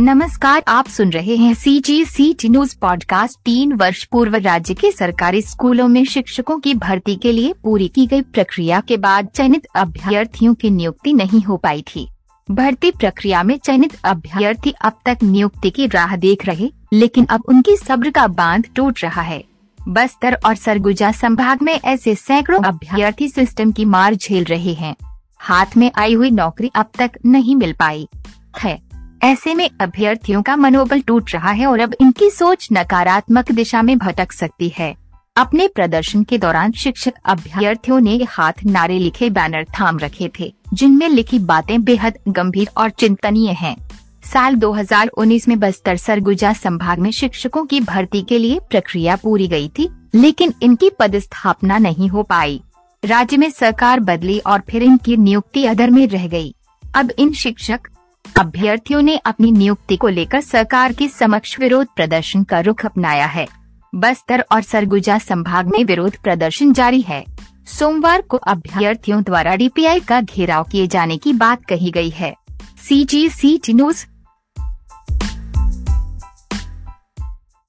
नमस्कार, आप सुन रहे हैं C G C T news podcast तीन वर्ष पूर्व राज्य के सरकारी स्कूलों में शिक्षकों की भर्ती के लिए पूरी की गई प्रक्रिया के बाद चयनित अभ्यर्थियों की नियुक्ति नहीं हो पाई थी। भर्ती प्रक्रिया में चयनित अभ्यर्थी अब तक नियुक्ति की राह देख रहे, लेकिन अब उनकी सब्र का बाँध टूट रहा है। बस्तर और सरगुजा संभाग में ऐसे सैकड़ों अभ्यर्थी सिस्टम की मार झेल रहे हैं। हाथ में आई हुई नौकरी अब तक नहीं मिल पाई है। ऐसे में अभ्यर्थियों का मनोबल टूट रहा है और अब इनकी सोच नकारात्मक दिशा में भटक सकती है अपने प्रदर्शन के दौरान शिक्षक अभ्यर्थियों ने हाथ नारे लिखे बैनर थाम रखे थे, जिनमें लिखी बातें बेहद गंभीर और चिंतनीय हैं। साल 2019 में बस्तर सरगुजा संभाग में शिक्षकों की भर्ती के लिए प्रक्रिया पूरी गई थी, लेकिन इनकी पदस्थापना नहीं हो पाई राज्य में सरकार बदली और फिर इनकी नियुक्ति अदर में रह गई। अब इन शिक्षक अभ्यर्थियों ने अपनी नियुक्ति को लेकर सरकार के समक्ष विरोध प्रदर्शन का रुख अपनाया है। बस्तर और सरगुजा संभाग में विरोध प्रदर्शन जारी है। सोमवार को अभ्यर्थियों द्वारा डीपीआई का घेराव किए जाने की बात कही गई है। सी जी सी टी न्यूज़